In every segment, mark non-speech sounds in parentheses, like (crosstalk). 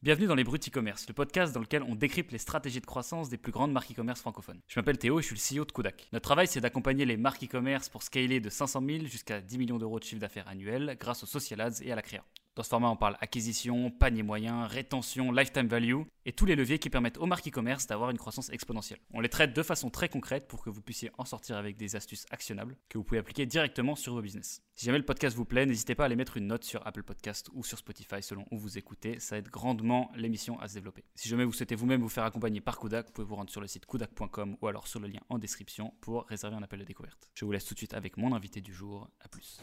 Bienvenue dans les Bruts e-commerce, le podcast dans lequel on décrypte les stratégies de croissance des plus grandes marques e-commerce francophones. Je m'appelle Théo et je suis le CEO de Kodak. Notre travail, c'est d'accompagner les marques e-commerce pour scaler de 500 000 jusqu'à 10 millions d'euros de chiffre d'affaires annuel grâce aux social ads et à la créa. Dans ce format, on parle acquisition, panier moyen, rétention, lifetime value et tous les leviers qui permettent aux marques e-commerce d'avoir une croissance exponentielle. On les traite de façon très concrète pour que vous puissiez en sortir avec des astuces actionnables que vous pouvez appliquer directement sur vos business. Si jamais le podcast vous plaît, n'hésitez pas à aller mettre une note sur Apple Podcast ou sur Spotify selon où vous écoutez, ça aide grandement l'émission à se développer. Si jamais vous souhaitez vous-même vous faire accompagner par Kudak, vous pouvez vous rendre sur le site kudak.com ou alors sur le lien en description pour réserver un appel de découverte. Je vous laisse tout de suite avec mon invité du jour. À plus.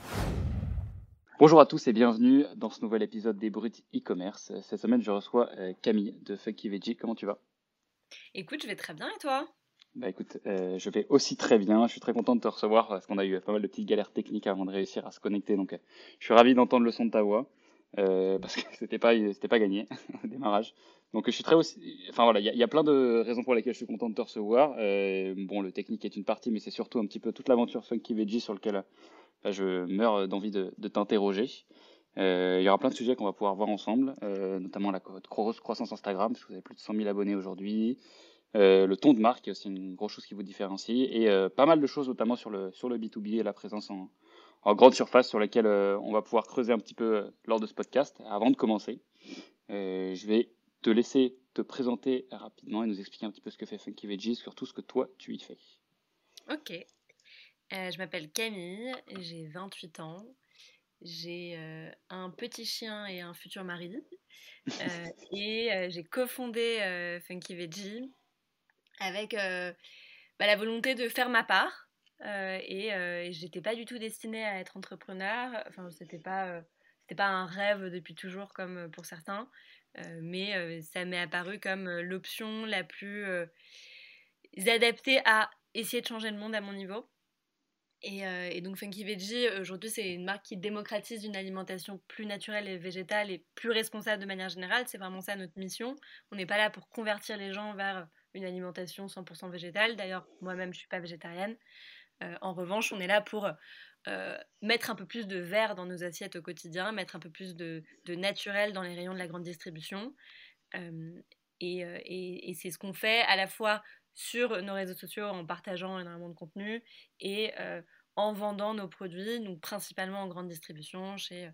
Bonjour à tous et bienvenue dans ce nouvel épisode des Bruts e-commerce. Cette semaine, je reçois euh, Camille de Funky Veggie. Comment tu vas? Écoute, je vais très bien et toi? Bah écoute, euh, je vais aussi très bien. Je suis très content de te recevoir parce qu'on a eu pas mal de petites galères techniques avant de réussir à se connecter. Donc, euh, je suis ravi d'entendre le son de ta voix (laughs) parce que c'était pas c'était pas gagné (laughs) au démarrage. Donc, je suis très aussi. Enfin voilà, il y, a plein de raisons pour lesquelles je suis content de te recevoir. bon, le technique est une partie, mais c'est surtout un petit peu toute l'aventure Funky Veggie sur lequel je meurs d'envie de, t'interroger. Euh, il y aura plein de sujets qu'on va pouvoir voir ensemble, euh, notamment la grosse croissance Instagram, parce que vous avez plus de 100 000 abonnés aujourd'hui. Euh, le ton de marque, qui est aussi une grosse chose qui vous différencie. Et pas mal de choses, notamment sur le, sur le B2B et la présence en, grande surface, sur laquelle on va pouvoir creuser un petit peu lors de ce podcast. Avant de commencer, je vais te laisser te présenter rapidement et nous expliquer un petit peu ce que fait Funky Veggie, surtout ce que toi tu y fais. Ok, euh, je m'appelle Camille, j'ai 28 ans. J'ai euh, un petit chien et un futur mari. Euh, (laughs) et j'ai cofondé Funky Veggie avec bah, la volonté de faire ma part. et j'étais pas du tout destinée à être entrepreneur. Enfin, c'était pas, c'était pas un rêve depuis toujours comme pour certains. mais ça m'est apparu comme l'option la plus adaptée à essayer de changer le monde à mon niveau. Euh, et, donc Funky Veggie, aujourd'hui, c'est une marque qui démocratise une alimentation plus naturelle et végétale et plus responsable de manière générale. C'est vraiment ça notre mission. On n'est pas là pour convertir les gens vers une alimentation 100% végétale. D'ailleurs, moi-même, je ne suis pas végétarienne. Euh, en revanche, on est là pour euh, mettre un peu plus de verre dans nos assiettes au quotidien, mettre un peu plus de, naturel dans les rayons de la grande distribution. et c'est ce qu'on fait à la fois sur nos réseaux sociaux en partageant énormément de contenu et euh, en vendant nos produits, donc principalement en grande distribution chez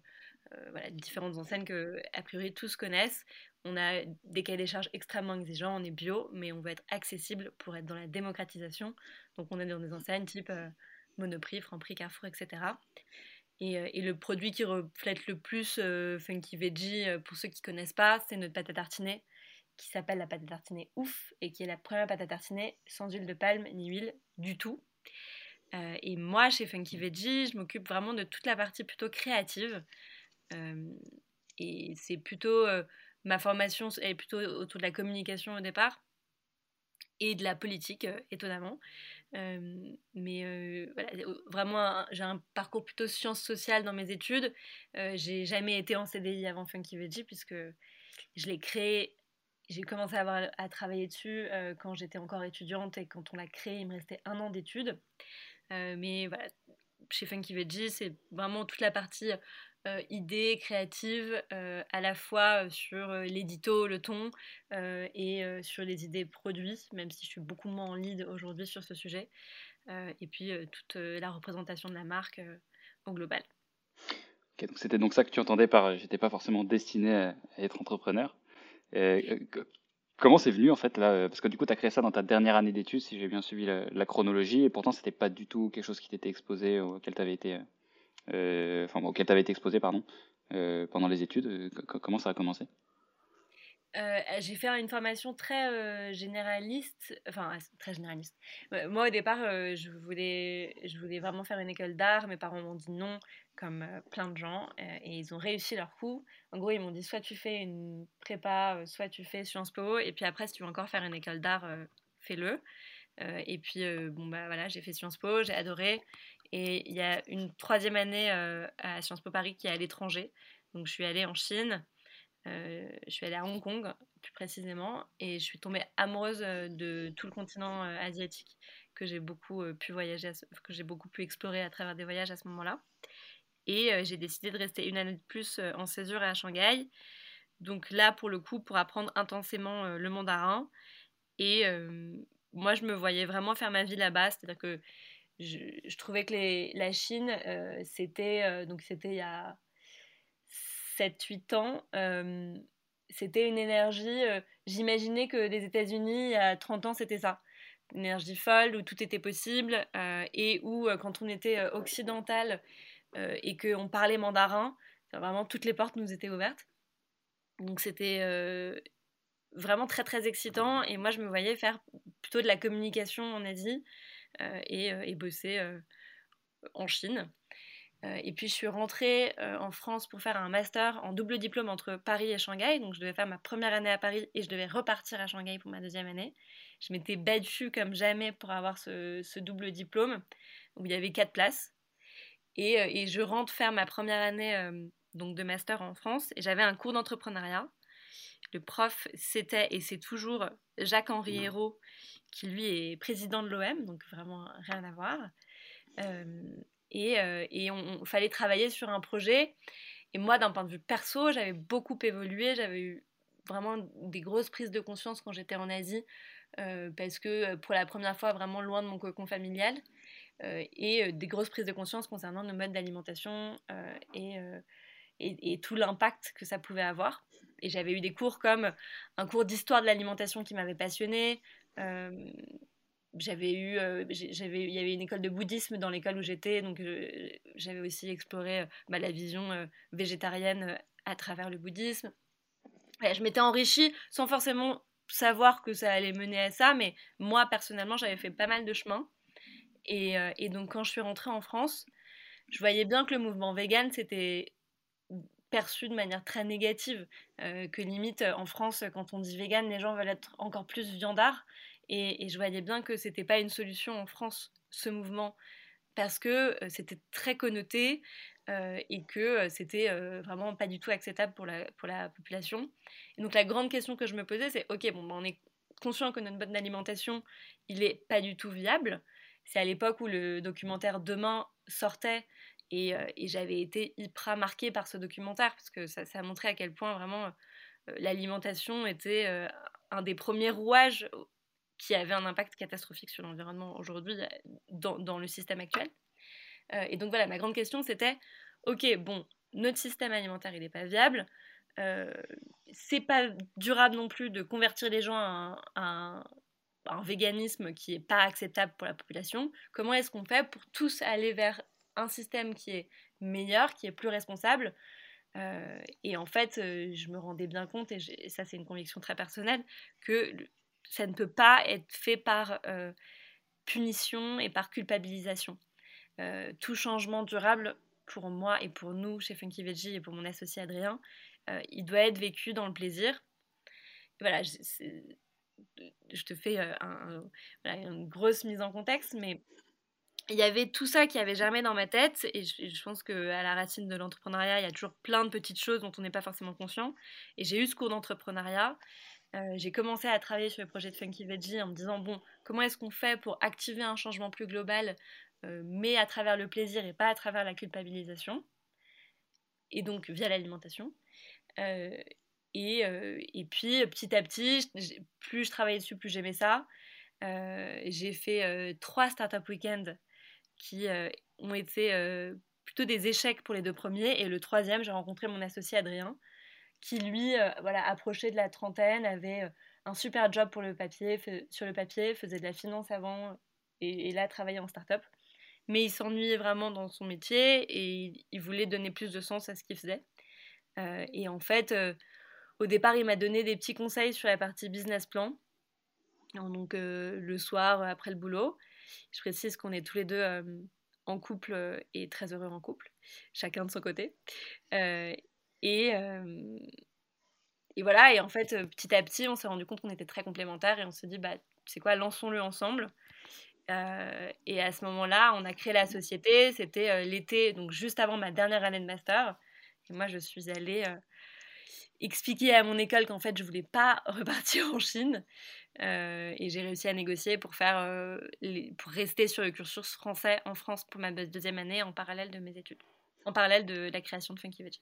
euh, voilà, différentes enseignes que a priori tous connaissent. On a des cahiers des charges extrêmement exigeants, on est bio, mais on veut être accessible pour être dans la démocratisation. Donc on est dans des enseignes type euh, Monoprix, Franprix, Carrefour, etc. Et, et, le produit qui reflète le plus Funky Veggie, pour ceux qui ne connaissent pas, c'est notre pâte à tartiner qui s'appelle la pâte à tartiner ouf et qui est la première pâte à tartiner sans huile de palme ni huile du tout. Euh, et moi, chez Funky Veggie, je m'occupe vraiment de toute la partie plutôt créative. Euh, et c'est plutôt euh, ma formation est plutôt autour de la communication au départ et de la politique, étonnamment. mais voilà, vraiment, j'ai un parcours plutôt sciences sociales dans mes études. j'ai jamais été en CDI avant Funky Veggie puisque je l'ai créé j'ai commencé à, travailler dessus euh, quand j'étais encore étudiante et quand on l'a créé, il me restait un an d'études. Euh, mais voilà, chez Funky Veggie, c'est vraiment toute la partie euh, idée créative, à la fois sur l'édito, le ton et sur les idées produits, même si je suis beaucoup moins en lead aujourd'hui sur ce sujet. et puis toute la représentation de la marque au global. c'était donc ça que tu entendais par j'étais pas forcément destiné à être entrepreneur. Euh, comment c'est venu en fait là Parce que du coup, tu as créé ça dans ta dernière année d'études, si j'ai bien suivi la, chronologie, et pourtant, c'était pas du tout quelque chose qui t'était exposé, auquel tu été, euh, enfin, auquel avais été exposé, pardon, euh, pendant les études. comment ça a commencé? J'ai fait une formation très généraliste, enfin très généraliste. moi au départ, je, voulais, je voulais vraiment faire une école d'art. Mes parents m'ont dit non comme euh, plein de gens, euh, et ils ont réussi leur coup. En gros, ils m'ont dit soit tu fais une prépa, euh, soit tu fais Sciences Po, et puis après, si tu veux encore faire une école d'art, fais-le. et puis, bon, bah voilà, j'ai fait Sciences Po, j'ai adoré. Et il y a une troisième année à Sciences Po Paris qui est à l'étranger. Donc, je suis allée en Chine, je suis allée à Hong Kong, plus précisément, et je suis tombée amoureuse de tout le continent asiatique que j'ai beaucoup pu voyager, que j'ai beaucoup pu explorer à travers des voyages à ce moment-là. Et euh, j'ai décidé de rester une année de plus euh, en césure à Shanghai. donc là, pour le coup, pour apprendre intensément le mandarin. Et moi, je me voyais vraiment faire ma vie là-bas. C'est-à-dire que je, trouvais que la Chine, c'était donc c'était il y a 7-8 ans, c'était une énergie. J'imaginais que les États-Unis, a 30 ans, c'était ça. Une énergie folle où tout était possible et où, quand on était occidental et qu'on parlait mandarin, vraiment toutes les portes nous étaient ouvertes. Donc c'était vraiment très très excitant et moi je me voyais faire plutôt de la communication en Asie et, et, bosser en Chine. Et puis je suis rentrée en France pour faire un master en double diplôme entre Paris et Shanghai. Donc je devais faire ma première année à Paris et je devais repartir à Shanghai pour ma deuxième année. Je m'étais battue comme jamais pour avoir ce, ce double diplôme où il y avait quatre places. Et, et, je rentre faire ma première année donc de master en France et j'avais un cours d'entrepreneuriat. Le prof, c'était et c'est toujours Jacques-Henri mmh. Hérault, qui lui est président de l'OM, donc vraiment rien à voir. Euh, et, euh, et on, fallait travailler sur un projet. Et moi, d'un point de vue perso, j'avais beaucoup évolué. J'avais eu vraiment des grosses prises de conscience quand j'étais en Asie, euh, parce que pour la première fois, vraiment loin de mon cocon familial, et des grosses prises de conscience concernant nos modes d'alimentation et, et, tout l'impact que ça pouvait avoir. Et j'avais eu des cours comme un cours d'histoire de l'alimentation qui m'avait passionné. Euh, j'avais eu, euh, j'avais, il y avait une école de bouddhisme dans l'école où j'étais, donc j'avais aussi exploré bah, la vision végétarienne à travers le bouddhisme. je m'étais enrichie sans forcément savoir que ça allait mener à ça, mais moi personnellement j'avais fait pas mal de chemin. Et, et, donc quand je suis rentrée en France, je voyais bien que le mouvement vegan c'était perçu de manière très négative, euh, que limite en France, quand on dit vegan, les gens veulent être encore plus viandards. Et, je voyais bien que c'était pas une solution en France, ce mouvement, parce que euh, c'était très connoté euh, et que c'était vraiment pas du tout acceptable pour la, pour la population. Donc la grande question que je me posais, c'est ok, bon, ben, on est conscient que notre mode d'alimentation, il est pas du tout viable. C'est à l'époque où le documentaire Demain sortait euh, et, j'avais été hyper marquée par ce documentaire parce que ça, a montré à quel point vraiment euh, l'alimentation était euh, un des premiers rouages qui avait un impact catastrophique sur l'environnement aujourd'hui dans, dans, le système actuel. et donc voilà, ma grande question c'était, ok, bon, notre système alimentaire il n'est pas viable, c'est pas durable non plus de convertir les gens à un, véganisme qui n'est pas acceptable pour la population. Comment est-ce qu'on fait pour tous aller vers un système qui est meilleur, qui est plus responsable? Euh, et en fait, euh, je me rendais bien compte, et, ça c'est une conviction très personnelle, que ça ne peut pas être fait par euh, punition et par culpabilisation. tout changement durable, pour moi et pour nous chez Funky Veggie et pour mon associé Adrien, il doit être vécu dans le plaisir. voilà, je, je te fais une grosse mise en contexte, mais il y avait tout ça qui avait jamais dans ma tête et je, pense que à la racine de l'entrepreneuriat il y a toujours plein de petites choses dont on n'est pas forcément conscient et j'ai eu ce cours d'entrepreneuriat euh, j'ai commencé à travailler sur le projet de Funky Veggie en me disant bon comment est-ce qu'on fait pour activer un changement plus global euh, mais à travers le plaisir et pas à travers la culpabilisation? Et donc via l'alimentation. Euh, et, et, puis petit à petit plus je travaillais dessus plus j'aimais ça. J'ai fait trois startup week-ends qui ont été plutôt des échecs pour les deux premiers. Et le troisième, j'ai rencontré mon associé Adrien, qui lui, euh, voilà, approchait de la trentaine, avait un super job pour le papier, sur le papier, faisait de la finance avant et, là travaillait en start-up. Mais il s'ennuyait vraiment dans son métier et il, voulait donner plus de sens à ce qu'il faisait. et en fait, au départ, il m'a donné des petits conseils sur la partie business plan. Donc le soir, après le boulot. Je précise qu'on est tous les deux en couple et très heureux en couple, chacun de son côté. Et, et voilà, et en fait, petit à petit, on s'est rendu compte qu'on était très complémentaires et on s'est dit, bah, c'est quoi, lançons-le ensemble. et à ce moment-là, on a créé la société. C'était l'été, donc juste avant ma dernière année de master. Et moi, je suis allée expliquer à mon école qu'en fait, je voulais pas (laughs) repartir en Chine. Euh, et j'ai réussi à négocier pour, faire, euh, pour rester sur le cursus français en France pour ma deuxième année en parallèle de mes études. En parallèle de la création de Funky Veggie,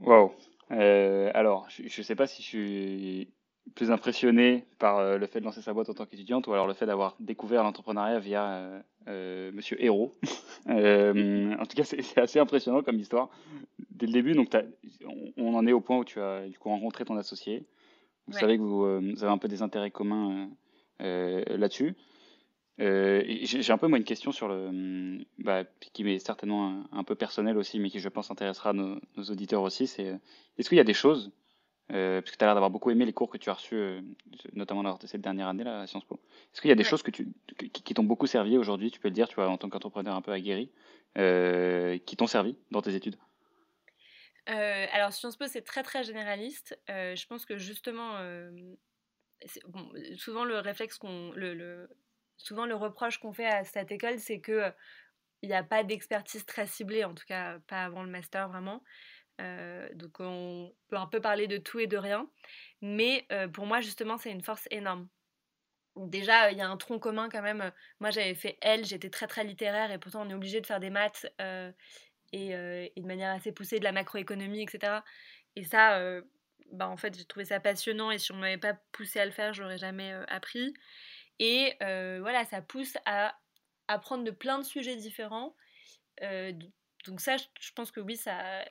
Waouh, alors, je ne sais pas si je suis plus impressionné par euh, le fait de lancer sa boîte en tant qu'étudiante ou alors le fait d'avoir découvert l'entrepreneuriat via euh, euh, Monsieur Héros. (laughs) en tout cas, c'est assez impressionnant comme histoire. Dès le début, donc on, en est au point où tu as du coup rencontré ton associé. Vous savez que vous, avez un peu des intérêts communs là-dessus. J'ai un peu moi une question sur le, bah, qui m'est certainement un, peu personnel aussi, mais qui je pense intéressera nos, nos auditeurs aussi. C'est est-ce qu'il y a des choses euh, parce que tu as l'air d'avoir beaucoup aimé les cours que tu as reçus, euh, notamment lors de cette dernière année là, à Sciences Po. Est-ce qu'il y a des choses que tu, qui, t'ont beaucoup servi aujourd'hui, tu peux le dire, tu vois, en tant qu'entrepreneur un peu aguerri, euh, qui t'ont servi dans tes études? Alors Sciences Po, c'est très très généraliste. je pense que justement, bon, souvent le réflexe qu'on, le, le, souvent le reproche qu'on fait à cette école, c'est que il n'y a pas d'expertise très ciblée, en tout cas pas avant le master vraiment. Euh, donc on peut un peu parler de tout et de rien. Mais euh, pour moi, justement, c'est une force énorme. Déjà, il y a un tronc commun quand même. Moi, j'avais fait L, j'étais très très littéraire et pourtant on est obligé de faire des maths euh, et, de manière assez poussée de la macroéconomie, etc. Et ça, bah, en fait, j'ai trouvé ça passionnant et si on ne m'avait pas poussé à le faire, je l'aurais jamais appris. Et voilà, ça pousse à apprendre de plein de sujets différents. donc ça, je pense que oui, ça,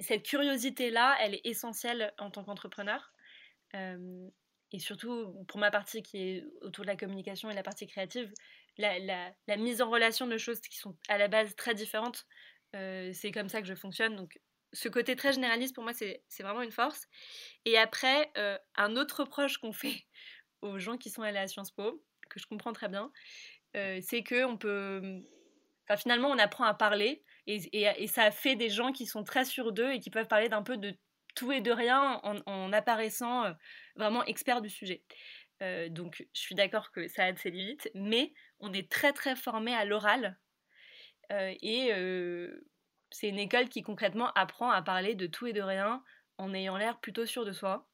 cette curiosité-là, elle est essentielle en tant qu'entrepreneur. Euh, et surtout, pour ma partie qui est autour de la communication et la partie créative, la, mise en relation de choses qui sont à la base très différentes, euh, c'est comme ça que je fonctionne. Donc, ce côté très généraliste, pour moi, c'est vraiment une force. Et après, euh, un autre reproche qu'on fait aux gens qui sont allés à Sciences Po, que je comprends très bien, c'est que on peut... Finalement, on apprend à parler et, ça fait des gens qui sont très sûrs d'eux et qui peuvent parler d'un peu de tout et de rien en, apparaissant euh, vraiment experts du sujet. Euh, donc je suis d'accord que ça a ses limites, mais on est très très formé à l'oral euh, et c'est une école qui concrètement apprend à parler de tout et de rien en ayant l'air plutôt sûr de soi.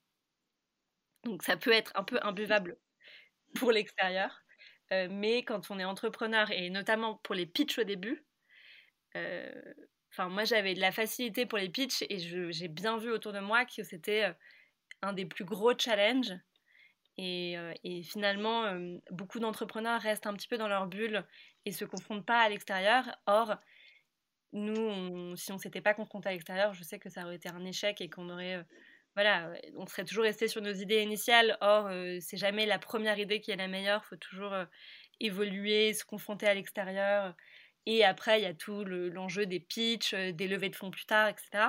Donc ça peut être un peu imbuvable pour l'extérieur, mais quand on est entrepreneur et notamment pour les pitchs au début, euh, enfin, moi, j'avais de la facilité pour les pitchs et j'ai bien vu autour de moi que c'était euh, un des plus gros challenges. Et, euh, finalement, beaucoup d'entrepreneurs restent un petit peu dans leur bulle et se confrontent pas à l'extérieur. Or, nous, si on s'était pas confronté à l'extérieur, je sais que ça aurait été un échec et qu'on aurait, voilà, on serait toujours resté sur nos idées initiales. Or, c'est jamais la première idée qui est la meilleure. Il faut toujours évoluer, se confronter à l'extérieur. Et après, il y a tout l'enjeu des pitchs, euh, des levées de fonds plus tard, etc.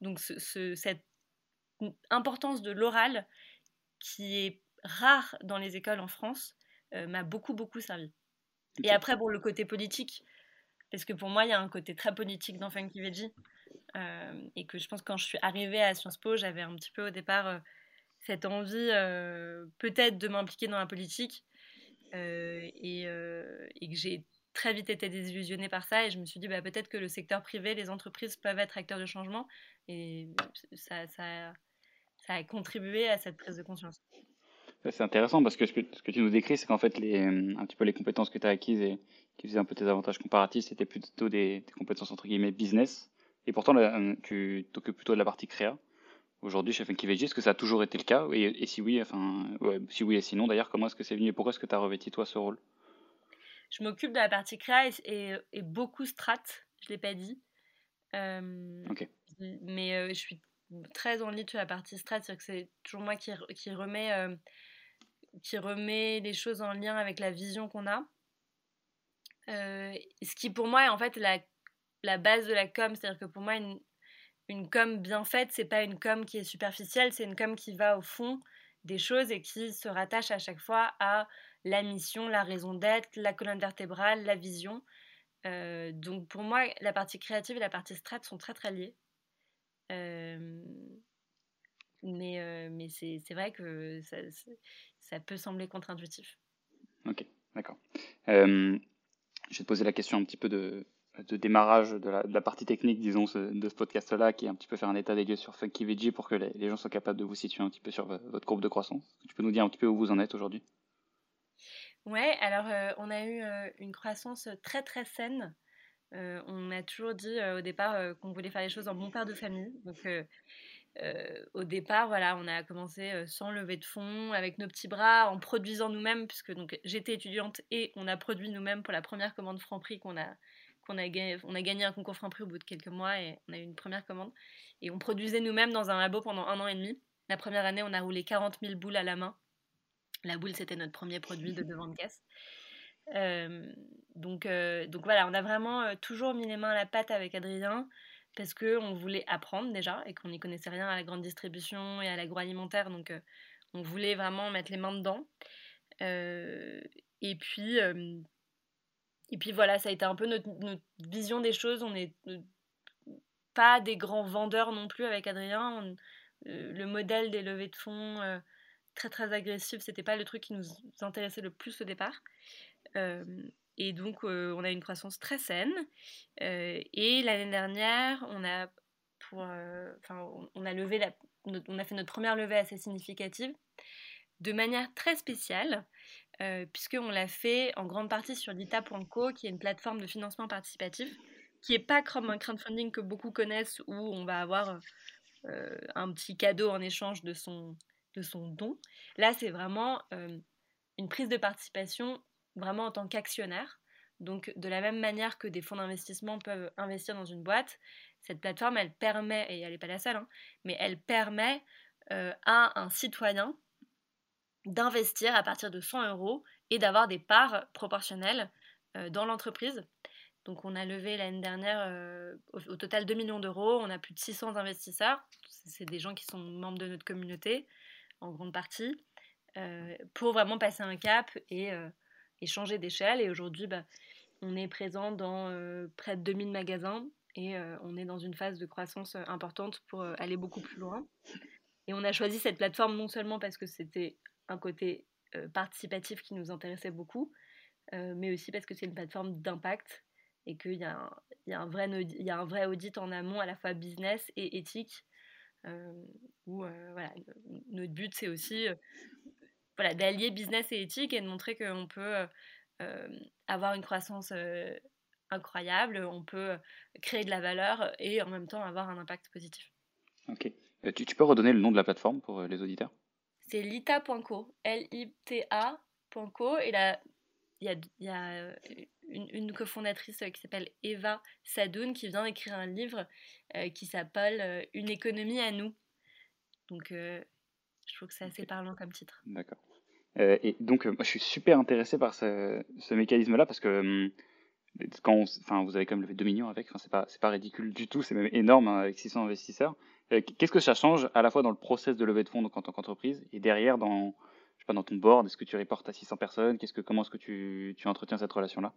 Donc cette importance de l'oral, qui est rare dans les écoles en France, euh, m'a beaucoup, beaucoup servi. Et après, pour le côté politique, parce que pour moi, il y a un côté très politique dans Funky Veggie, euh, et que je pense que quand je suis arrivée à Sciences Po, j'avais un petit peu au départ cette envie peut-être de m'impliquer dans la politique, et, que j'ai très vite été désillusionnée par ça et je me suis dit bah, peut-être que le secteur privé, les entreprises peuvent être acteurs de changement et ça a contribué à cette prise de conscience. C'est intéressant parce que ce, que tu nous décris, c'est qu'en fait, les, un petit peu les compétences que tu as acquises et qui faisaient un peu tes avantages comparatifs, c'était plutôt des, compétences entre guillemets business. Et pourtant, tu t'occupes plutôt de la partie créa. Aujourd'hui, chez Funky Veggie, est-ce que ça a toujours été le cas? Et, si oui, enfin, si oui et sinon, d'ailleurs, comment est-ce que c'est venu et pourquoi est-ce que tu as revêti toi ce rôle? Je m'occupe de la partie créa et, beaucoup strat, je ne l'ai pas dit. Euh, mais euh, je suis très en lit sur la partie strat, c'est-à-dire que c'est toujours moi qui, qui remet, euh, qui remet les choses en lien avec la vision qu'on a. ce qui pour moi est en fait la, la base de la com, c'est-à-dire que pour moi une, une com bien faite, c'est pas une com qui est superficielle, c'est une com qui va au fond des choses et qui se rattache à chaque fois à la mission, la raison d'être, la colonne vertébrale, la vision. Euh, donc pour moi, la partie créative et la partie strat sont très très liées. Euh, mais euh, c'est vrai que ça, ça, peut sembler contre-intuitif. Ok, d'accord. je vais te poser la question un petit peu de, de démarrage de la, partie technique, disons, de ce podcast-là, qui est un petit peu faire un état des lieux sur Funky Veggie pour que les, gens soient capables de vous situer un petit peu sur votre courbe de croissance. Tu peux nous dire un petit peu où vous en êtes aujourd'hui? Ouais, alors euh, on a eu euh, une croissance très très saine. on a toujours dit au départ qu'on voulait faire les choses en bon père de famille. Donc, au départ, voilà, on a commencé sans lever de fonds, avec nos petits bras, en produisant nous-mêmes, puisque donc j'étais étudiante et on a produit nous-mêmes pour la première commande Franprix qu'on a qu'on a, on a gagné un concours Franprix au bout de quelques mois et on a eu une première commande. Et on produisait nous-mêmes dans un labo pendant un an et demi. La première année, on a roulé 40 000 boules à la main. La boule, c'était notre premier produit de devant de caisse. Euh, donc, euh, donc voilà, on a vraiment euh, toujours mis les mains à la pâte avec Adrien parce qu'on voulait apprendre déjà et qu'on n'y connaissait rien à la grande distribution et à l'agroalimentaire. Donc on voulait vraiment mettre les mains dedans. et puis, et puis voilà, ça a été un peu notre, vision des choses. On n'est pas des grands vendeurs non plus avec Adrien. le modèle des levées de fonds très très agressif, c'était pas le truc qui nous intéressait le plus au départ. Euh, et donc, euh, on a une croissance très saine. Euh, et l'année dernière, on a, on a levé on a fait notre première levée assez significative, de manière très spéciale, puisqu'on l'a fait en grande partie sur Lita.co, qui est une plateforme de financement participatif, qui n'est pas comme un crowdfunding que beaucoup connaissent, où on va avoir un petit cadeau en échange de son, de son don. Là, c'est vraiment une prise de participation vraiment en tant qu'actionnaire. Donc, de la même manière que des fonds d'investissement peuvent investir dans une boîte, cette plateforme, elle permet, et elle n'est pas la seule, hein, mais elle permet à un citoyen d'investir à partir de 100 euros et d'avoir des parts proportionnelles dans l'entreprise. Donc on a levé l'année dernière au, au, total 2 millions d'euros, on a plus de 600 investisseurs, c'est des gens qui sont membres de notre communauté, en grande partie, euh, pour vraiment passer un cap et, euh, changer d'échelle. Et aujourd'hui, bah, on est présent dans euh, près de 2000 magasins et on est dans une phase de croissance importante pour aller beaucoup plus loin. Et on a choisi cette plateforme non seulement parce que c'était un côté participatif qui nous intéressait beaucoup, mais aussi parce que c'est une plateforme d'impact et qu'il y, a un vrai audit en amont à la fois business et éthique euh, euh, notre but c'est aussi euh, d'allier business et éthique et de montrer qu'on peut avoir une croissance incroyable, on peut créer de la valeur et en même temps avoir un impact positif. Ok. Tu peux redonner le nom de la plateforme pour les auditeurs? C'est lita.co, L-I-T-A.co et là, il y a, y a une, cofondatrice euh, qui s'appelle Eva Sadoun qui vient d'écrire un livre euh, qui s'appelle euh, Une économie à nous. Donc je trouve que c'est assez parlant comme titre. D'accord. et donc moi je suis super intéressé par ce, mécanisme-là parce que enfin, vous avez quand même levé 2 millions avec, enfin, c'est pas, pas ridicule du tout, c'est même énorme hein, avec 600 investisseurs. Qu'est-ce que ça change à la fois dans le process de levée de fonds donc, en tant qu'entreprise et derrière dans, je sais pas, dans ton board Est-ce que tu reportes à 600 personnes? Qu'est-ce que, Comment est-ce que tu, tu entretiens cette relation-là?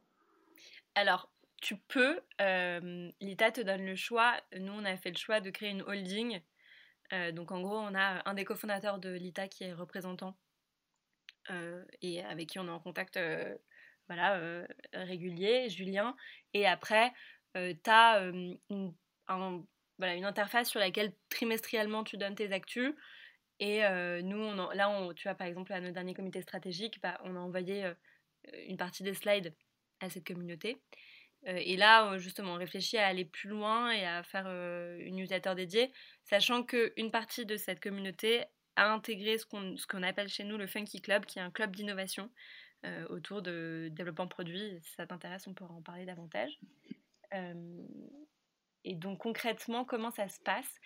Alors, tu peux, euh, l'État te donne le choix. Nous, on a fait le choix de créer une holding. Euh, donc, en gros, on a un des cofondateurs de l'État qui est représentant euh, et avec qui on est en contact voilà, régulier, Julien. Et après, tu as une, voilà, une interface sur laquelle trimestriellement tu donnes tes actus. Et nous, on là, tu vois, par exemple, à nos derniers comités stratégiques, bah, on a envoyé une partie des slides à cette communauté. Euh, et là, euh, justement, on réfléchit à aller plus loin et à faire euh, une newsletter dédiée, sachant qu'une partie de cette communauté a intégré ce qu'on qu'on appelle chez nous le Funky Club, qui est un club d'innovation autour de développement de produits. Si ça t'intéresse, on pourra en parler davantage. et donc concrètement, comment ça se passe?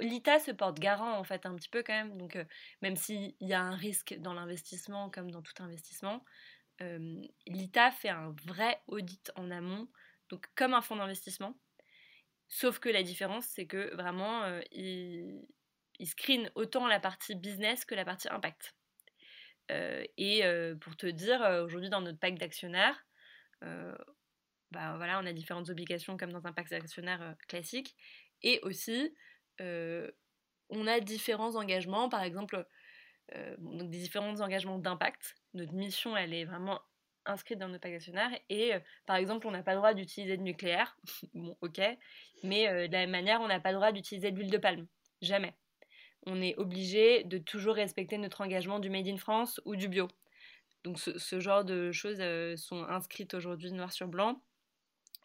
L'ITA se porte garant en fait un petit peu quand même. Donc même s'il y a un risque dans l'investissement comme dans tout investissement, l'ITA fait un vrai audit en amont, donc comme un fonds d'investissement. Sauf que la différence, c'est que vraiment, il, screen autant la partie business que la partie impact. Et pour te dire, aujourd'hui dans notre pack d'actionnaires, bah voilà, on a différentes obligations comme dans un pack d'actionnaires classique. Et aussi, on a différents engagements, par exemple, des différents engagements d'impact notre mission, elle est vraiment inscrite dans nos pack d'actionnaires. Et euh, par exemple, on n'a pas le droit d'utiliser de nucléaire. (laughs) bon, ok. Mais euh, de la même manière, on n'a pas le droit d'utiliser de l'huile de palme. Jamais. On est obligé de toujours respecter notre engagement du Made in France ou du bio. Donc ce, genre de choses euh, sont inscrites aujourd'hui noir sur blanc.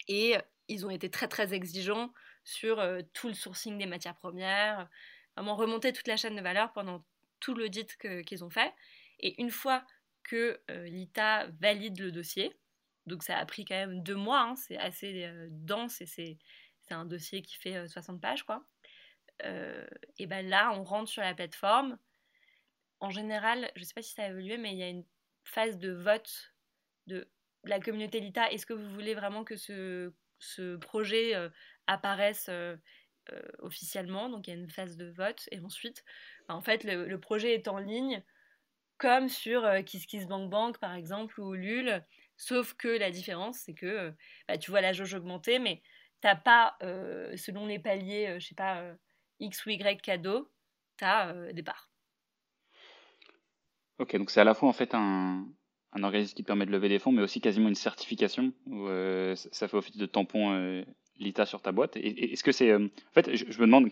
Et ils ont été très très exigeants sur tout le sourcing des matières premières, vraiment remonter toute la chaîne de valeur pendant tout l'audit qu'ils ont fait. Et une fois que l'ITA valide le dossier, donc ça a pris quand même deux mois, hein, c'est assez dense et c'est un dossier qui fait 60 pages, quoi. Et ben là, on rentre sur la plateforme. En général, je ne sais pas si ça a évolué, mais il y a une phase de vote de la communauté LITA. Est-ce que vous voulez vraiment que ce, projet apparaisse officiellement? Donc il y a une phase de vote. Et ensuite, bah, en fait, le, projet est en ligne, comme sur KissKissBankBank par exemple, ou Ulule. Sauf que la différence, c'est que bah, tu vois la jauge augmenter, mais t'as pas, selon les paliers, je sais pas, X ou Y cadeau, tu as des parts. Ok, donc c'est à la fois en fait un, un organisme qui permet de lever des fonds, mais aussi quasiment une certification où euh, ça fait office de tampon euh, l'ITA sur ta boîte. Est-ce que c'est, euh, en fait, je, me demande,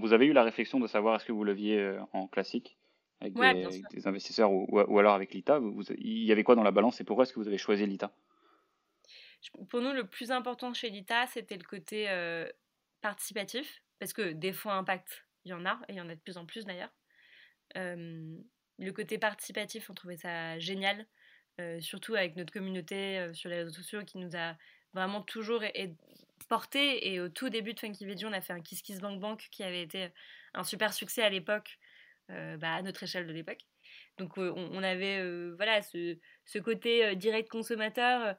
vous avez eu la réflexion de savoir est-ce que vous leviez en classique avec, des, investisseurs ou, alors avec l'ITA? Il y avait quoi dans la balance et pourquoi est-ce que vous avez choisi l'ITA? Pour nous, le plus important chez l'ITA, c'était le côté participatif, parce que des fonds impact, il y en a, et il y en a de plus en plus d'ailleurs. le côté participatif, on trouvait ça génial surtout avec notre communauté sur les réseaux sociaux qui nous a vraiment toujours porté. Et au tout début de Funky Video, on a fait un Kiss Kiss Bank Bank qui avait été un super succès à l'époque, bah, à notre échelle de l'époque. Donc on, avait voilà ce côté direct consommateur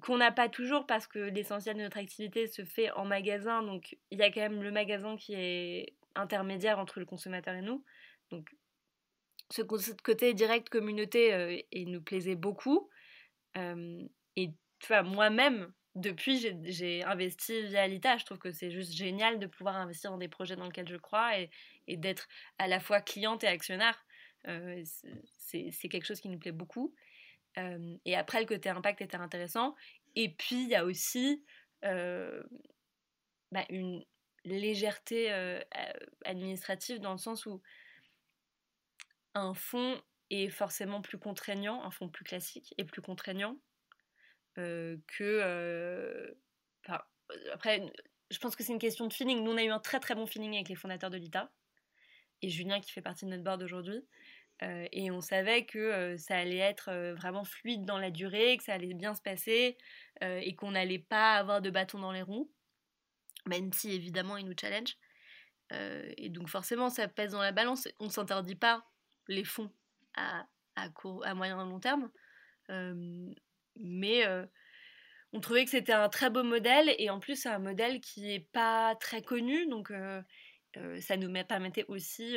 qu'on n'a pas toujours parce que l'essentiel de notre activité se fait en magasin. Donc il y a quand même le magasin qui est intermédiaire entre le consommateur et nous. Donc ce, côté direct communauté euh, il nous plaisait beaucoup. Euh, et vois, moi-même, depuis, j'ai investi via Alita. Je trouve que c'est juste génial de pouvoir investir dans des projets dans lesquels je crois et, et d'être à la fois cliente et actionnaire. Euh, c'est quelque chose qui nous plaît beaucoup. Et après, le côté impact était intéressant. Et puis, il y a aussi bah, une légèreté administrative dans le sens où un fonds est forcément plus contraignant, un fonds plus classique est plus contraignant que. Après, je pense que c'est une question de feeling. Nous, on a eu un très très bon feeling avec les fondateurs de l'ITA et Julien qui fait partie de notre board aujourd'hui. Euh, et on savait que ça allait être vraiment fluide dans la durée, que ça allait bien se passer et qu'on n'allait pas avoir de bâton dans les roues, même si évidemment ils nous challenge. et donc forcément ça pèse dans la balance. On ne s'interdit pas les fonds à, à, court, à moyen et long terme. Euh, mais euh, on trouvait que c'était un très beau modèle et en plus c'est un modèle qui n'est pas très connu donc euh, ça nous permettait aussi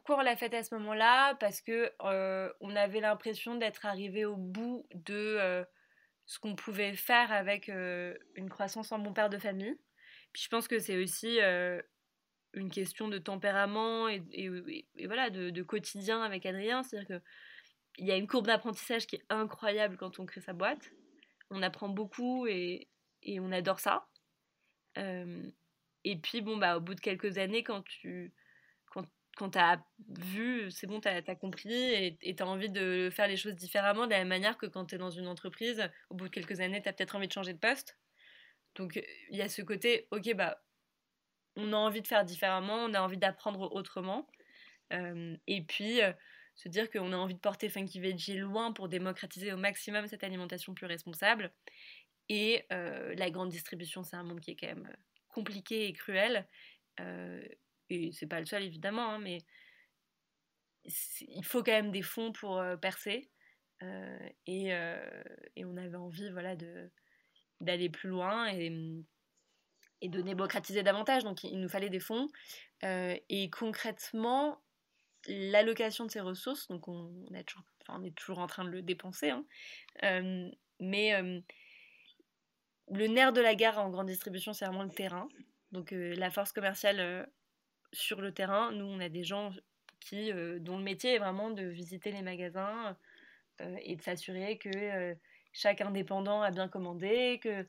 Pourquoi on l'a fait à ce moment-là? Parce que on avait l'impression d'être arrivé au bout de ce qu'on pouvait faire avec euh, une croissance en bon père de famille. Puis je pense que c'est aussi euh, une question de tempérament et, voilà, de, quotidien avec Adrien. C'est-à-dire qu'il y a une courbe d'apprentissage qui est incroyable quand on crée sa boîte. On apprend beaucoup et, on adore ça. Euh, et puis, bon, bah, au bout de quelques années, quand tu quand tu as vu, c'est bon, tu as, compris et tu as envie de faire les choses différemment de la manière que quand tu es dans une entreprise, au bout de quelques années, tu as peut-être envie de changer de poste. Donc il y a ce côté, ok, bah, on a envie de faire différemment, on a envie d'apprendre autrement. Euh, et puis euh, se dire qu'on a envie de porter Funky Veggie loin pour démocratiser au maximum cette alimentation plus responsable. Et euh, la grande distribution, c'est un monde qui est quand même compliqué et cruel et c'est pas le seul évidemment, hein, mais il faut quand même des fonds pour euh, percer. Euh, et, euh, et, on avait envie voilà, d'aller plus loin et, et, de démocratiser davantage. Donc il nous fallait des fonds. et concrètement, l'allocation de ces ressources, donc on, est toujours, en train de le dépenser, hein, mais le nerf de la gare en grande distribution, c'est vraiment le terrain. Donc la force commerciale sur le terrain, nous, on a des gens qui, euh, dont le métier est vraiment de visiter les magasins euh, et de s'assurer que euh, chaque indépendant a bien commandé, que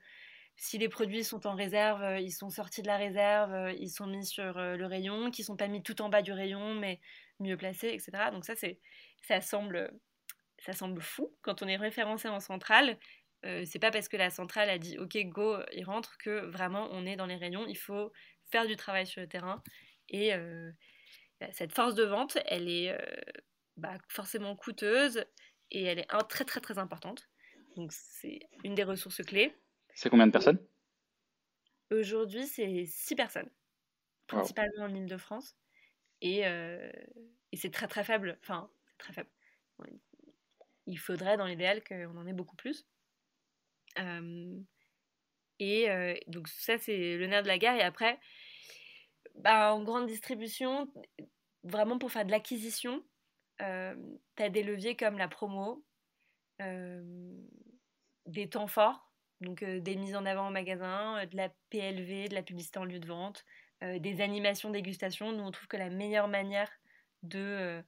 si les produits sont en réserve, ils sont sortis de la réserve, ils sont mis sur le rayon, qu'ils ne sont pas mis tout en bas du rayon, mais mieux placés, etc. Donc ça, ça semble, ça semble fou quand on est référencé en centrale. C'est pas parce que la centrale a dit OK go, il rentre que vraiment on est dans les rayons. Il faut faire du travail sur le terrain et euh, cette force de vente, elle est bah, forcément coûteuse et elle est très très très importante. Donc c'est une des ressources clés. C'est combien de personnes? Aujourd'hui, c'est 6 personnes, principalement en Ile-de-France. Et, euh, et c'est très très faible. Enfin, c'est très faible. Il faudrait dans l'idéal qu'on en ait beaucoup plus. Euh, et euh, donc ça, c'est le nerf de la guerre. Et après, bah, en grande distribution, vraiment pour faire de l'acquisition, euh, tu as des leviers comme la promo, euh, des temps forts, donc euh, des mises en avant en magasin, de la PLV, de la publicité en lieu de vente, des animations dégustation. Nous, on trouve que la meilleure manière de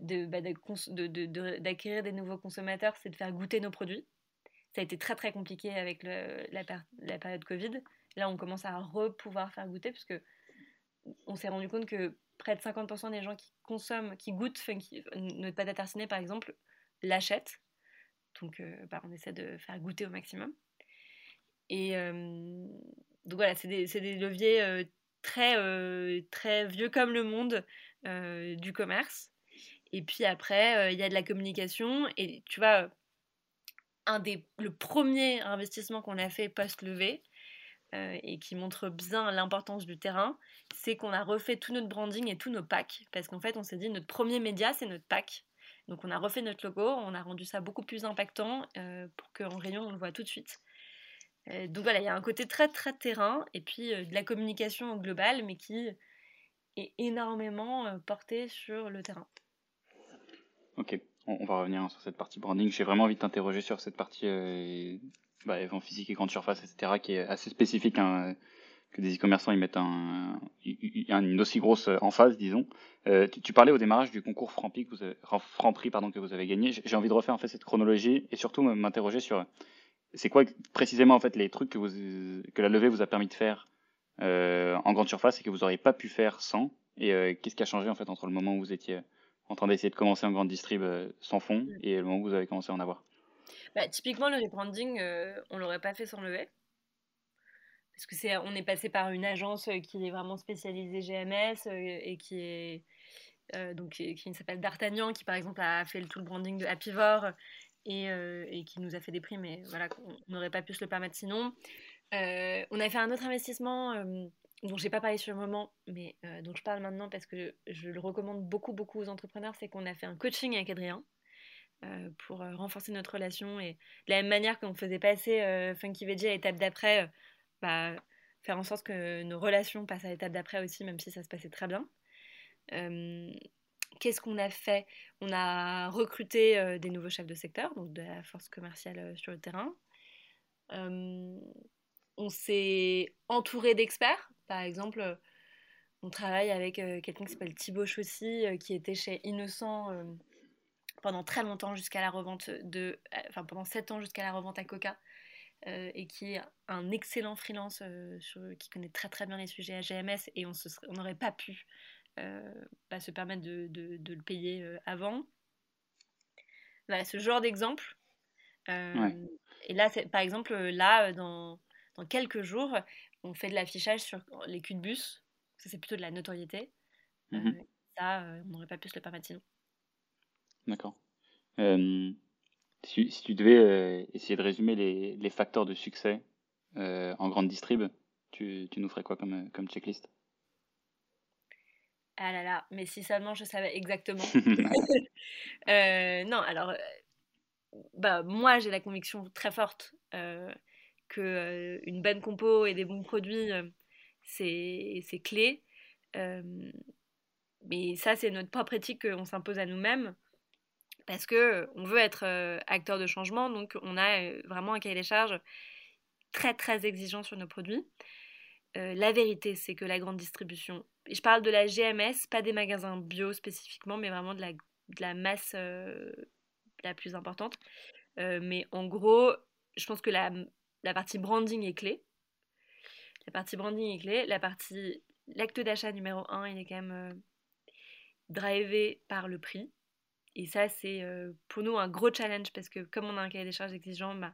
bah, d'acquérir des nouveaux consommateurs, c'est de faire goûter nos produits. Ça a été très très compliqué avec la, période Covid. Là, on commence à re-pouvoir faire goûter parce que on s'est rendu compte que près de 50% des gens qui consomment, qui goûtent notre pâte à tartiner par exemple, l'achètent. Donc euh, bah, on essaie de faire goûter au maximum. Et euh, donc voilà, c'est des, leviers euh, très, très vieux comme le monde du commerce. Et puis après, il y a de la communication. Et tu vois, un des, le premier investissement qu'on a fait post-levée, euh, et qui montre bien l'importance du terrain, c'est qu'on a refait tout notre branding et tous nos packs. Parce qu'en fait, on s'est dit, notre premier média, c'est notre pack. Donc on a refait notre logo, on a rendu ça beaucoup plus impactant euh, pour qu'en rayon, on le voit tout de suite. Euh, donc voilà, il y a un côté très très terrain et puis de la communication globale, mais qui est énormément porté sur le terrain. Ok, on, va revenir sur cette partie branding. J'ai vraiment envie de t'interroger sur cette partie bah, en physique et grande surface, etc., qui est assez spécifique, hein, que des e-commerçants ils mettent un, une aussi grosse emphase, disons. Euh, tu, parlais au démarrage du concours Franprix que vous avez, Franprix, pardon, que vous avez gagné. J'ai envie de refaire en fait cette chronologie et surtout m'interroger sur c'est quoi précisément en fait les trucs que, vous, que la levée vous a permis de faire euh, en grande surface et que vous n'auriez pas pu faire sans? Et euh, qu'est-ce qui a changé en fait entre le moment où vous étiez en train d'essayer de commencer en grande distrib sans fond et le moment où vous avez commencé à en avoir? Bah, typiquement, le rebranding, euh, on l'aurait pas fait sans lever. Parce que c'est, on est passé par une agence euh, qui est vraiment spécialisée GMS euh, et qui est donc qui, s'appelle D'Artagnan, qui par exemple a fait tout le branding de Happyvore et, et qui nous a fait des prix, mais voilà, on n'aurait pas pu se le permettre sinon. on a fait un autre investissement dont j'ai pas parlé sur le moment, mais dont je parle maintenant parce que je le recommande beaucoup beaucoup aux entrepreneurs, c'est qu'on a fait un coaching avec Adrien. Euh, pour euh, renforcer notre relation. Et de la même manière qu'on faisait passer euh, Funky Veggie à l'étape d'après, bah, faire en sorte que nos relations passent à l'étape d'après aussi, même si ça se passait très bien. Qu'est-ce qu'on a fait? On a recruté des nouveaux chefs de secteur, donc de la force commerciale sur le terrain. on s'est entouré d'experts. Par exemple, on travaille avec quelqu'un qui s'appelle Thibaut Chaussy, qui était chez Innocent pendant très longtemps jusqu'à la revente de, euh, enfin pendant 7 ans jusqu'à la revente à Coca, euh, et qui est un excellent freelance euh, qui connaît très très bien les sujets à GMS et on n'aurait pas pu bah, se permettre de, de, le payer avant. Voilà, ce genre d'exemple. Et là, par exemple, là, dans, dans, quelques jours, on fait de l'affichage sur les culs de bus. Ça, c'est plutôt de la notoriété. Mmh ça, on n'aurait pas pu se le permettre sinon. D'accord. Euh, si, tu devais euh, essayer de résumer les, les facteurs de succès euh, en grande distrib, tu, tu nous ferais quoi comme, comme checklist? Ah là là, mais si seulement je savais exactement. (laughs) (laughs) non, alors, bah, moi j'ai la conviction très forte que une bonne compo et des bons produits, c'est clé. mais ça, c'est notre propre éthique qu'on s'impose à nous-mêmes parce que on veut être acteur de changement, donc on a vraiment un cahier des charges très très exigeant sur nos produits. la vérité, c'est que la grande distribution, et je parle de la GMS, pas des magasins bio spécifiquement, mais vraiment de la, masse la plus importante. mais en gros, je pense que la, la partie branding est clé. La partie branding est clé. La partie l'acte d'achat numéro 1, il est quand même drivé par le prix. Et ça, c'est euh, pour nous un gros challenge parce que comme on a un cahier des charges exigeant, bah,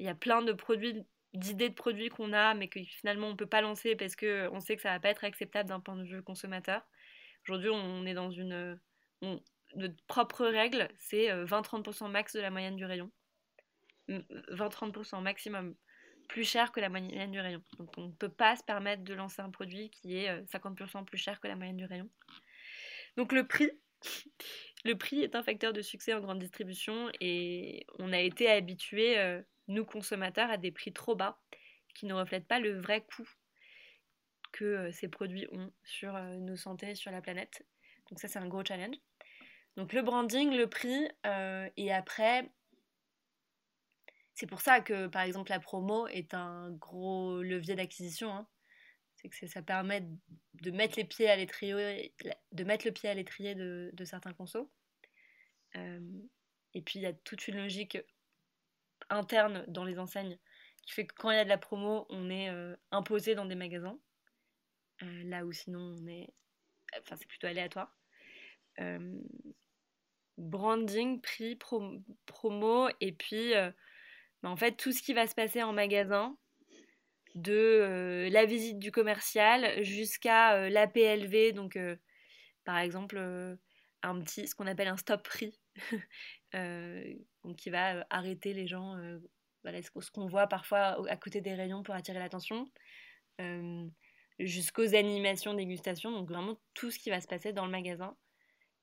il y a plein de produits, d'idées de produits qu'on a, mais que finalement on ne peut pas lancer parce qu'on sait que ça ne va pas être acceptable d'un point de vue consommateur. Aujourd'hui, on est dans une... notre propre règle, c'est 20-30% euh, max de la moyenne du rayon. 20-30% maximum plus cher que la moyenne du rayon. Donc on ne peut pas se permettre de lancer un produit qui est 50% euh, plus cher que la moyenne du rayon. Donc le prix, le prix est un facteur de succès en grande distribution et on a été habitués, euh, nous consommateurs, à des prix trop bas qui ne reflètent pas le vrai coût que euh, ces produits ont sur nos santé, sur la planète. Donc ça c'est un gros challenge. Donc le branding, le prix et après c'est pour ça que, par exemple, la promo est un gros levier d'acquisition. Hein. C'est que ça permet de mettre le pied à l'étrier de, certains consos. Euh, et puis il y a toute une logique interne dans les enseignes qui fait que quand il y a de la promo, on est euh, imposé dans des magasins. Euh, là où sinon on est, enfin c'est plutôt aléatoire. branding, prix, promo, et puis en fait, tout ce qui va se passer en magasin, de euh, la visite du commercial jusqu'à euh, la PLV, donc euh, par exemple un petit, ce qu'on appelle un stop prix, (laughs) donc qui va arrêter les gens, voilà, ce qu'on voit parfois à côté des rayons pour attirer l'attention, jusqu'aux animations dégustation, donc vraiment tout ce qui va se passer dans le magasin,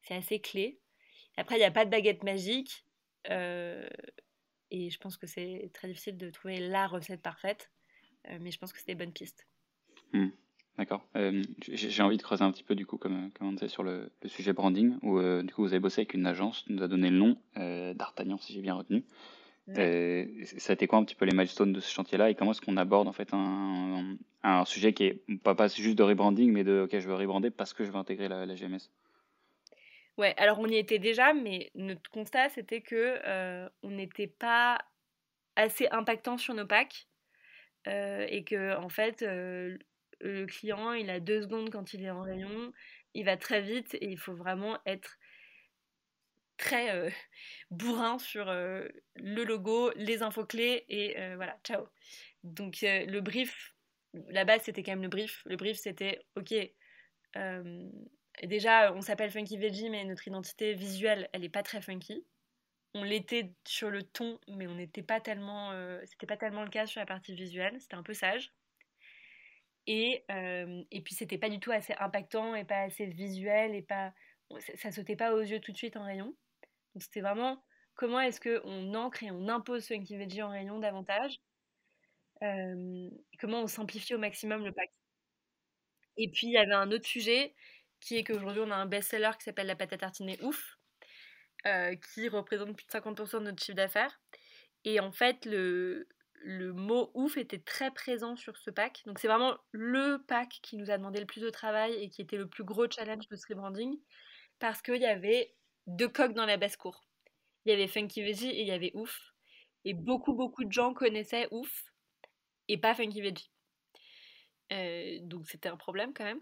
c'est assez clé. Après, il n'y a pas de baguette magique. Et je pense que c'est très difficile de trouver la recette parfaite, euh, mais je pense que c'est des bonnes pistes. Hmm, d'accord. Euh, j'ai envie de creuser un petit peu, du coup, comme, comme on disait, sur le, sujet branding, où euh, du coup vous avez bossé avec une agence, nous a donné le nom, d'Artagnan, si j'ai bien retenu. ça a été quoi un petit peu les milestones de ce chantier-là et comment est-ce qu'on aborde en fait un, un, sujet qui est pas, pas juste de rebranding, mais de ok, je veux rebrander parce que je veux intégrer la, la GMS Ouais, alors on y était déjà, mais notre constat c'était que euh, on n'était pas assez impactant sur nos packs euh, et que en fait euh, le client il a deux secondes quand il est en rayon, il va très vite et il faut vraiment être très (laughs) bourrin sur le logo, les infos clés et voilà, ciao. Donc le brief, la base c'était quand même le brief. Le brief c'était ok déjà, on s'appelle Funky Veggie, mais notre identité visuelle, elle n'est pas très funky. On l'était sur le ton, mais on n'était pas tellement, euh, c'était pas tellement le cas sur la partie visuelle. C'était un peu sage. Et, euh, et puis c'était pas du tout assez impactant et pas assez visuel et pas, ça sautait pas aux yeux tout de suite en rayon. Donc c'était vraiment comment est-ce que on ancre et on impose Funky Veggie en rayon davantage. Euh, comment on simplifie au maximum le pack. Et puis il y avait un autre sujet qui est qu'aujourd'hui on a un best-seller qui s'appelle la pâte à tartiner ouf, euh, qui représente plus de 50% de notre chiffre d'affaires. Et en fait, le, le mot ouf était très présent sur ce pack. Donc c'est vraiment le pack qui nous a demandé le plus de travail et qui était le plus gros challenge de ce rebranding parce qu'il y avait deux coques dans la basse-cour. Il y avait Funky Veggie et il y avait ouf. Et beaucoup, beaucoup de gens connaissaient ouf et pas Funky Veggie. Euh, donc c'était un problème quand même.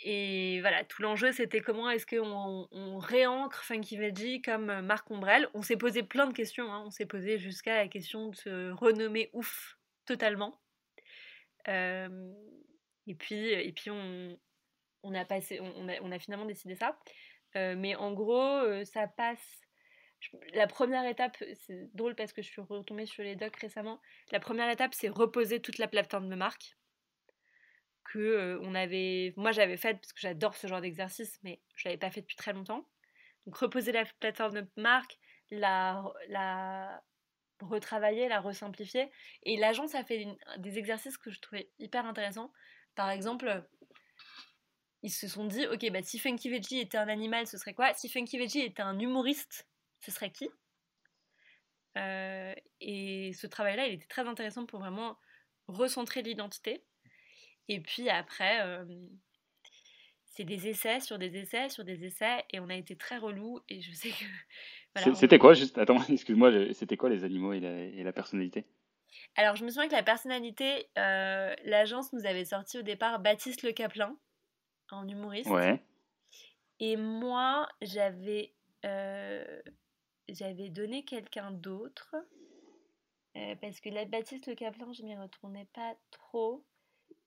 Et voilà, tout l'enjeu c'était comment est-ce qu'on on réancre Funky Veggie comme euh, marque ombrelle. On s'est posé plein de questions, hein. on s'est posé jusqu'à la question de se renommer ouf totalement. et puis, et puis on, a passé, on, a, on, a, finalement décidé ça. mais en gros, ça passe. La première étape, c'est drôle parce que je suis retombée sur les docs récemment. La première étape, c'est reposer toute la plateforme de marque on avait, moi j'avais fait parce que j'adore ce genre d'exercice, mais je l'avais pas fait depuis très longtemps. Donc reposer la plateforme de marque, la, la retravailler, la resimplifier. Et l'agence a fait des exercices que je trouvais hyper intéressants. Par exemple, ils se sont dit, ok, bah, si Funky Veggie était un animal, ce serait quoi? Si Funky Veggie était un humoriste, ce serait qui? Euh, Et ce travail-là, il était très intéressant pour vraiment recentrer l'identité. Et puis après, c'est des essais sur des essais sur des essais, et on a été très relou. Et je sais que. (laughs) c'était quoi, juste, attends, (laughs) excuse-moi, c'était quoi les animaux et la, personnalité? Alors, je me souviens que la personnalité, l'agence nous avait sorti au départ Baptiste Le Caplin, en humoriste. Ouais. Et moi, j'avais j'avais donné quelqu'un d'autre. parce que la Baptiste Le Caplin, je m'y retournais pas trop.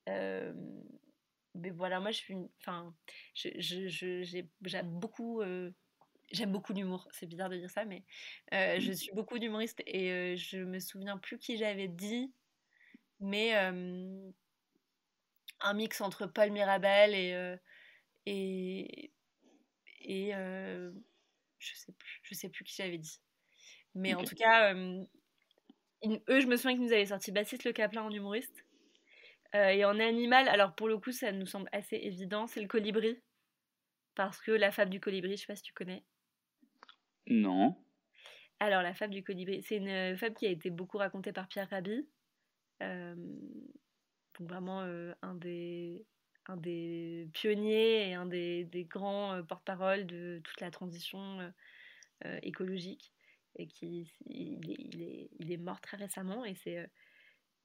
Mais voilà, moi je suis Enfin, j'aime beaucoup. J'aime beaucoup l'humour, c'est bizarre de dire ça, mais je suis beaucoup d'humoriste et je me souviens plus qui j'avais dit, mais un mix entre Paul Mirabel et, et, et je sais plus, je sais plus qui j'avais dit. Mais en tout cas, eux, je me souviens qu'ils nous avaient sorti Baptiste Le Caplin en humoriste. Et en animal, alors pour le coup, ça nous semble assez évident, c'est le colibri. Parce que la fable du colibri, je sais pas si tu connais. Non. Alors, la fable du colibri, c'est une fable qui a été beaucoup racontée par Pierre Rabhi. donc vraiment un des un des pionniers et un des, grands euh, porte-parole de toute la transition euh, euh, écologique et qui il est, mort très récemment et c'est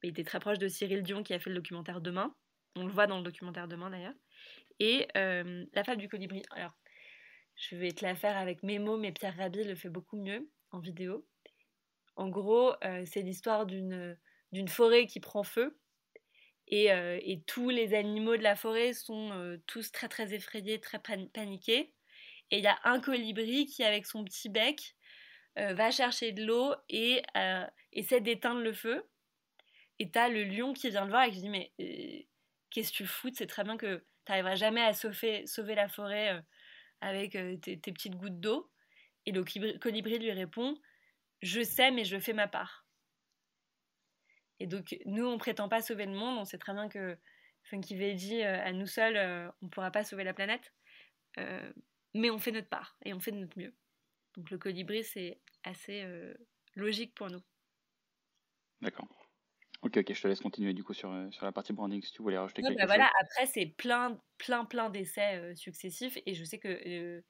il était très proche de Cyril Dion qui a fait le documentaire Demain. On le voit dans le documentaire Demain d'ailleurs. Et la fable du colibri. Alors, je vais te la faire avec mes mots, mais Pierre Rabhi le fait beaucoup mieux en vidéo. En gros, c'est l'histoire d'une forêt qui prend feu euh, et, tous les animaux de la forêt sont euh, tous très très effrayés, très paniqués. Et il y a un colibri qui, avec son petit bec, euh, va chercher de l'eau et essaie d'éteindre le feu. Et t'as le lion qui vient le voir et qui dit Mais qu'est-ce que tu fous? C'est très bien que tu n'arriveras jamais à sauver, sauver la forêt avec tes, tes petites gouttes d'eau. Et le colibri lui répond Je sais, mais je fais ma part. Et donc, nous, on prétend pas sauver le monde. On sait très bien que Funky Veggie, euh, à nous seuls, euh, on pourra pas sauver la planète. Euh, mais on fait notre part et on fait de notre mieux. Donc, le colibri, c'est assez logique pour nous. D'accord. Ok, ok, je te laisse continuer du coup sur, sur la partie branding si tu voulais rajouter quelque bah Voilà, après, c'est plein, plein, plein d'essais successifs et je sais que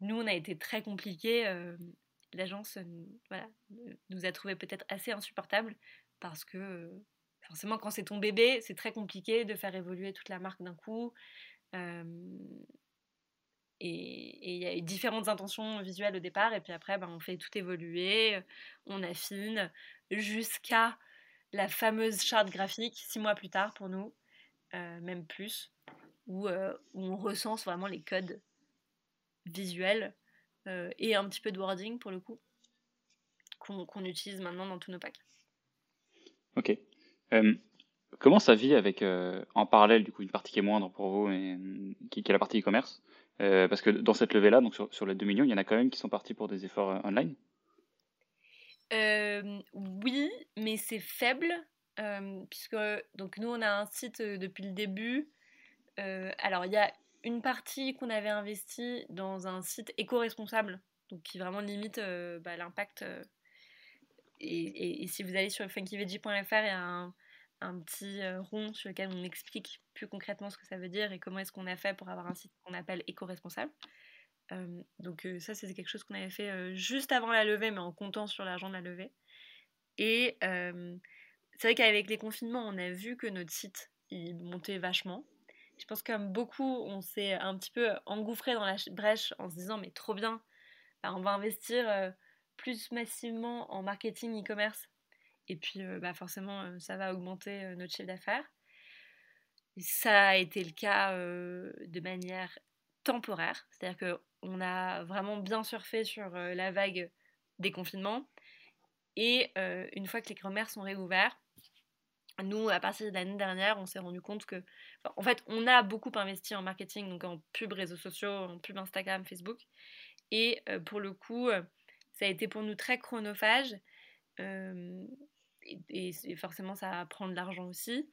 nous, on a été très compliqués. L'agence voilà, nous a trouvé peut-être assez insupportables parce que forcément quand c'est ton bébé, c'est très compliqué de faire évoluer toute la marque d'un coup. et il y a eu différentes intentions visuelles au départ, et puis après, ben, on fait tout évoluer, on affine, jusqu'à la fameuse charte graphique, six mois plus tard pour nous, même plus, où, on recense vraiment les codes visuels et un petit peu de wording pour le coup, qu'on utilise maintenant dans tous nos packs. Ok. Euh, comment ça vit avec, euh, en parallèle, du coup, une partie qui est moindre pour vous, mais qui, est la partie e-commerce? Euh, Parce que dans cette levée-là, donc sur, sur, les 2 millions, il y en a quand même qui sont partis pour des efforts online? Oui, mais c'est faible, puisque donc nous, on a un site depuis le début. alors, il y a une partie qu'on avait investie dans un site éco-responsable, donc qui vraiment limite bah, l'impact et, si vous allez sur funkyveggie.fr, il y a un, petit euh, rond sur lequel on explique plus concrètement ce que ça veut dire et comment est-ce qu'on a fait pour avoir un site qu'on appelle éco-responsable. Euh, donc euh, ça, c'est quelque chose qu'on avait fait juste avant la levée, mais en comptant sur l'argent de la levée. Et c'est vrai qu'avec les confinements, on a vu que notre site, il montait vachement. Je pense que comme beaucoup, on s'est un petit peu engouffré dans la brèche en se disant, mais trop bien, bah, on va investir plus massivement en marketing e-commerce. Et puis, euh, bah forcément, euh, ça va augmenter euh, notre chiffre d'affaires. Ça a été le cas de manière temporaire. C'est-à-dire qu'on a vraiment bien surfé sur la vague des confinements. Et une fois que les commerces sont réouverts, nous, à partir de l'année dernière, on s'est rendu compte que, en fait, on a beaucoup investi en marketing, donc en pub réseaux sociaux, en pub Instagram, Facebook. Et pour le coup, ça a été pour nous très chronophage. Euh, et, forcément, ça va prendre de l'argent aussi.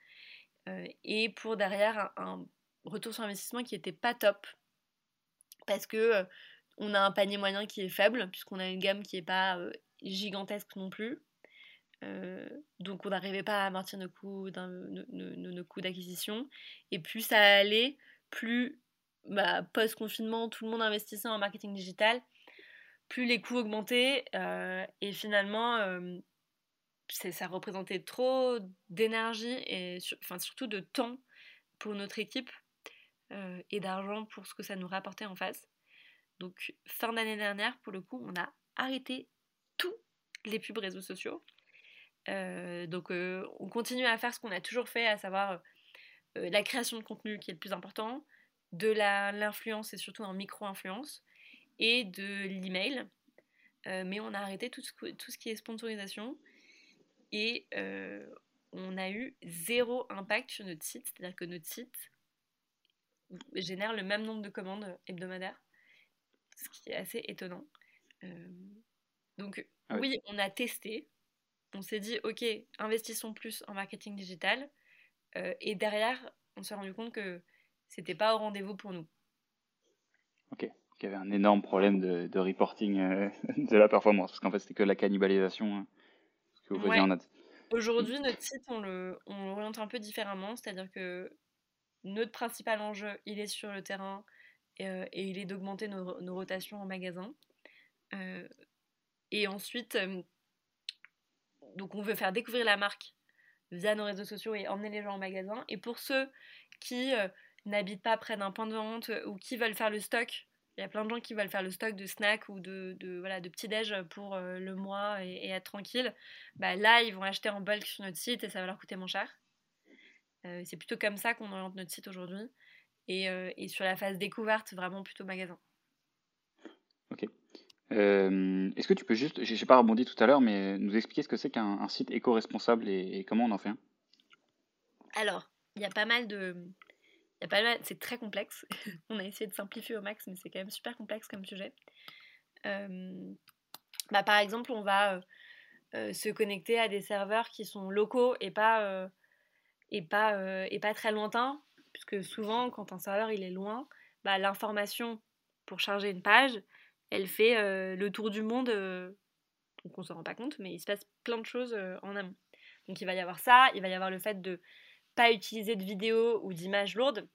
Euh, et pour derrière un, retour sur investissement qui n'était pas top. Parce que euh, on a un panier moyen qui est faible, puisqu'on a une gamme qui n'est pas gigantesque non plus. donc on n'arrivait pas à amortir nos coûts, d'acquisition. Et plus ça allait, plus bah, post-confinement, tout le monde investissait en marketing digital plus les coûts augmentaient euh, et finalement euh, ça représentait trop d'énergie et surtout de temps pour notre équipe et d'argent pour ce que ça nous rapportait en face. Donc fin d'année dernière, pour le coup, on a arrêté tous les pubs réseaux sociaux. donc on continue à faire ce qu'on a toujours fait, à savoir la création de contenu qui est le plus important, de l'influence et surtout en micro-influence, et de l'email. mais on a arrêté tout ce, tout ce qui est sponsorisation et on a eu zéro impact sur notre site, c'est-à-dire que notre site génère le même nombre de commandes hebdomadaires, ce qui est assez étonnant. Euh, donc ah oui. on a testé, on s'est dit ok, investissons plus en marketing digital, euh, et derrière, on s'est rendu compte que c'était pas au rendez-vous pour nous. Ok, il y avait un énorme problème de, reporting euh, (laughs) de la performance, parce qu'en fait c'était que la cannibalisation hein, que vous faisiez en ads. Aujourd'hui, notre site, on le, on l'oriente un peu différemment, c'est-à-dire que notre principal enjeu, il est sur le terrain euh, et, il est d'augmenter nos, rotations en magasin. Euh, et ensuite, euh, donc on veut faire découvrir la marque via nos réseaux sociaux et emmener les gens en magasin. Et pour ceux qui n'habitent pas près d'un point de vente ou qui veulent faire le stock il y a plein de gens qui veulent faire le stock de snacks ou de, voilà, de petits-déj pour euh, le mois et, être tranquille. Bah, là, ils vont acheter en bulk sur notre site et ça va leur coûter moins cher. Euh, c'est plutôt comme ça qu'on oriente notre site aujourd'hui. Et, euh, et, sur la phase découverte, vraiment plutôt magasin. Ok. Est-ce que tu peux juste, je n'ai pas rebondi tout à l'heure, mais nous expliquer ce que c'est qu'un site éco-responsable et, et comment on en fait un? Alors, il y a pas mal de, c'est très complexe. (laughs) On a essayé de simplifier au max, mais c'est quand même super complexe comme sujet. Euh, bah, par exemple, on va euh, euh, se connecter à des serveurs qui sont locaux et pas, et pas, et pas très lointains, puisque souvent, quand un serveur il est loin, bah, l'information pour charger une page, elle fait le tour du monde. donc on ne se rend pas compte, mais il se passe plein de choses en amont. Donc il va y avoir ça, il va y avoir le fait de pas utiliser de vidéos ou d'images lourdes.